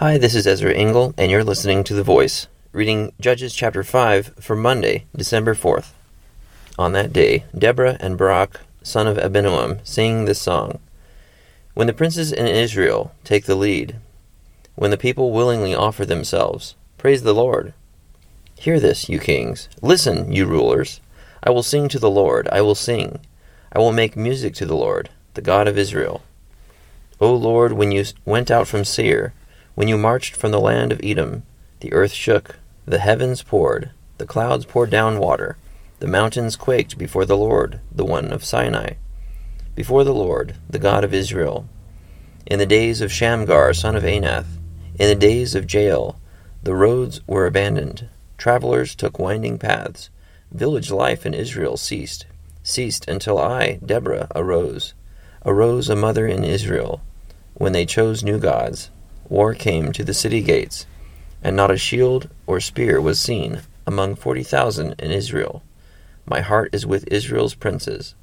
Hi, this is Ezra Engel, and you're listening to The Voice, reading Judges chapter 5 for Monday, December 4th. On that day, Deborah and Barak, son of Abinoam, sing this song When the princes in Israel take the lead, when the people willingly offer themselves, praise the Lord. Hear this, you kings. Listen, you rulers. I will sing to the Lord, I will sing. I will make music to the Lord, the God of Israel. O Lord, when you went out from Seir, when you marched from the land of Edom, the earth shook, the heavens poured, the clouds poured down water, the mountains quaked before the Lord, the one of Sinai, before the Lord, the God of Israel. In the days of Shamgar, son of Anath, in the days of Jael, the roads were abandoned, travelers took winding paths, village life in Israel ceased, ceased until I, Deborah, arose, arose a mother in Israel, when they chose new gods war came to the city gates, and not a shield or spear was seen among forty thousand in Israel. My heart is with Israel's princes,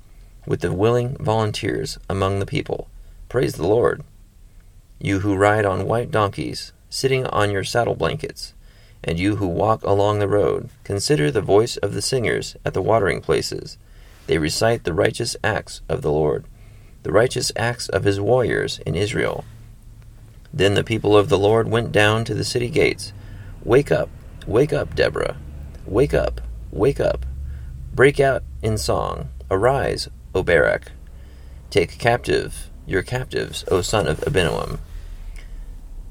with the willing volunteers among the people. Praise the Lord. You who ride on white donkeys, sitting on your saddle blankets, and you who walk along the road, consider the voice of the singers at the watering places. They recite the righteous acts of the Lord, the righteous acts of his warriors in Israel. Then the people of the Lord went down to the city gates. Wake up, wake up, Deborah. Wake up, wake up. Break out in song. Arise, O Barak. Take captive your captives, O son of Abinoam.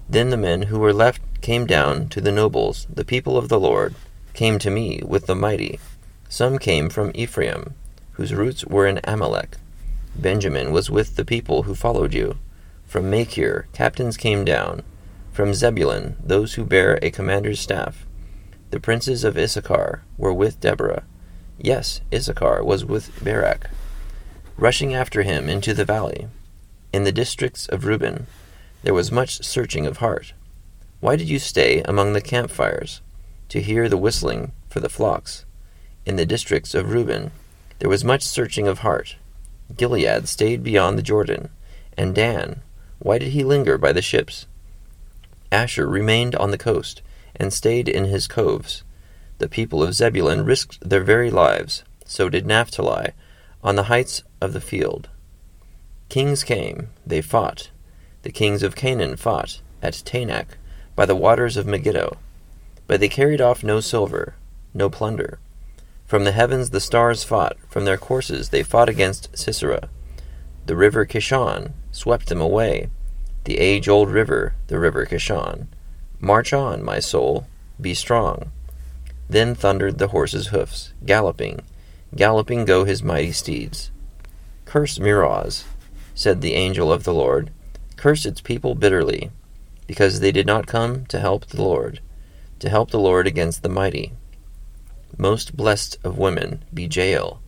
Then the men who were left came down to the nobles, the people of the Lord, came to me with the mighty. Some came from Ephraim, whose roots were in Amalek. Benjamin was with the people who followed you. From Machir, captains came down. From Zebulun, those who bear a commander's staff. The princes of Issachar were with Deborah. Yes, Issachar was with Barak, rushing after him into the valley. In the districts of Reuben, there was much searching of heart. Why did you stay among the campfires to hear the whistling for the flocks? In the districts of Reuben, there was much searching of heart. Gilead stayed beyond the Jordan, and Dan why did he linger by the ships? Asher remained on the coast, and stayed in his coves. The people of Zebulun risked their very lives, so did Naphtali, on the heights of the field. Kings came, they fought. The kings of Canaan fought, at Taanach, by the waters of Megiddo. But they carried off no silver, no plunder. From the heavens the stars fought, from their courses they fought against Sisera. The river Kishon swept them away. The age old river, the river Kishon. March on, my soul, be strong. Then thundered the horse's hoofs, galloping, galloping go his mighty steeds. Curse Meroz, said the angel of the Lord, curse its people bitterly, because they did not come to help the Lord, to help the Lord against the mighty. Most blessed of women be Jael,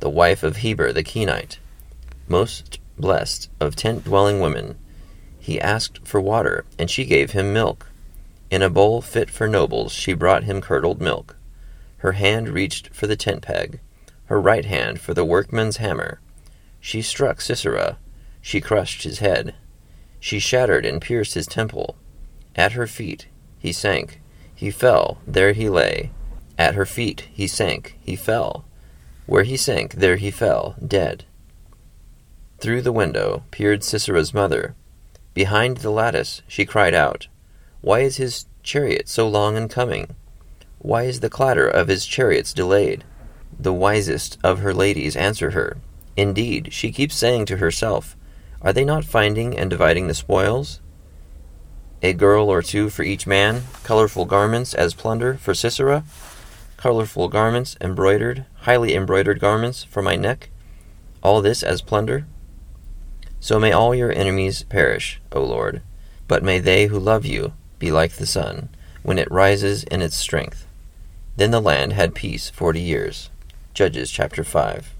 the wife of Heber the Kenite most blessed of tent dwelling women. He asked for water, and she gave him milk. In a bowl fit for nobles, she brought him curdled milk. Her hand reached for the tent peg, her right hand for the workman's hammer. She struck Sisera, she crushed his head. She shattered and pierced his temple. At her feet he sank, he fell, there he lay. At her feet he sank, he fell. Where he sank, there he fell, dead. Through the window peered Sisera's mother. Behind the lattice she cried out, Why is his chariot so long in coming? Why is the clatter of his chariots delayed? The wisest of her ladies answer her. Indeed, she keeps saying to herself, Are they not finding and dividing the spoils? A girl or two for each man, colorful garments as plunder for Sisera, colorful garments embroidered, highly embroidered garments for my neck, all this as plunder? So may all your enemies perish, O Lord, but may they who love you be like the sun, when it rises in its strength. Then the land had peace forty years. Judges chapter 5.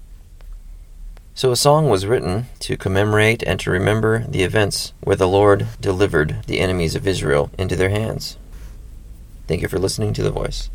So a song was written to commemorate and to remember the events where the Lord delivered the enemies of Israel into their hands. Thank you for listening to The Voice.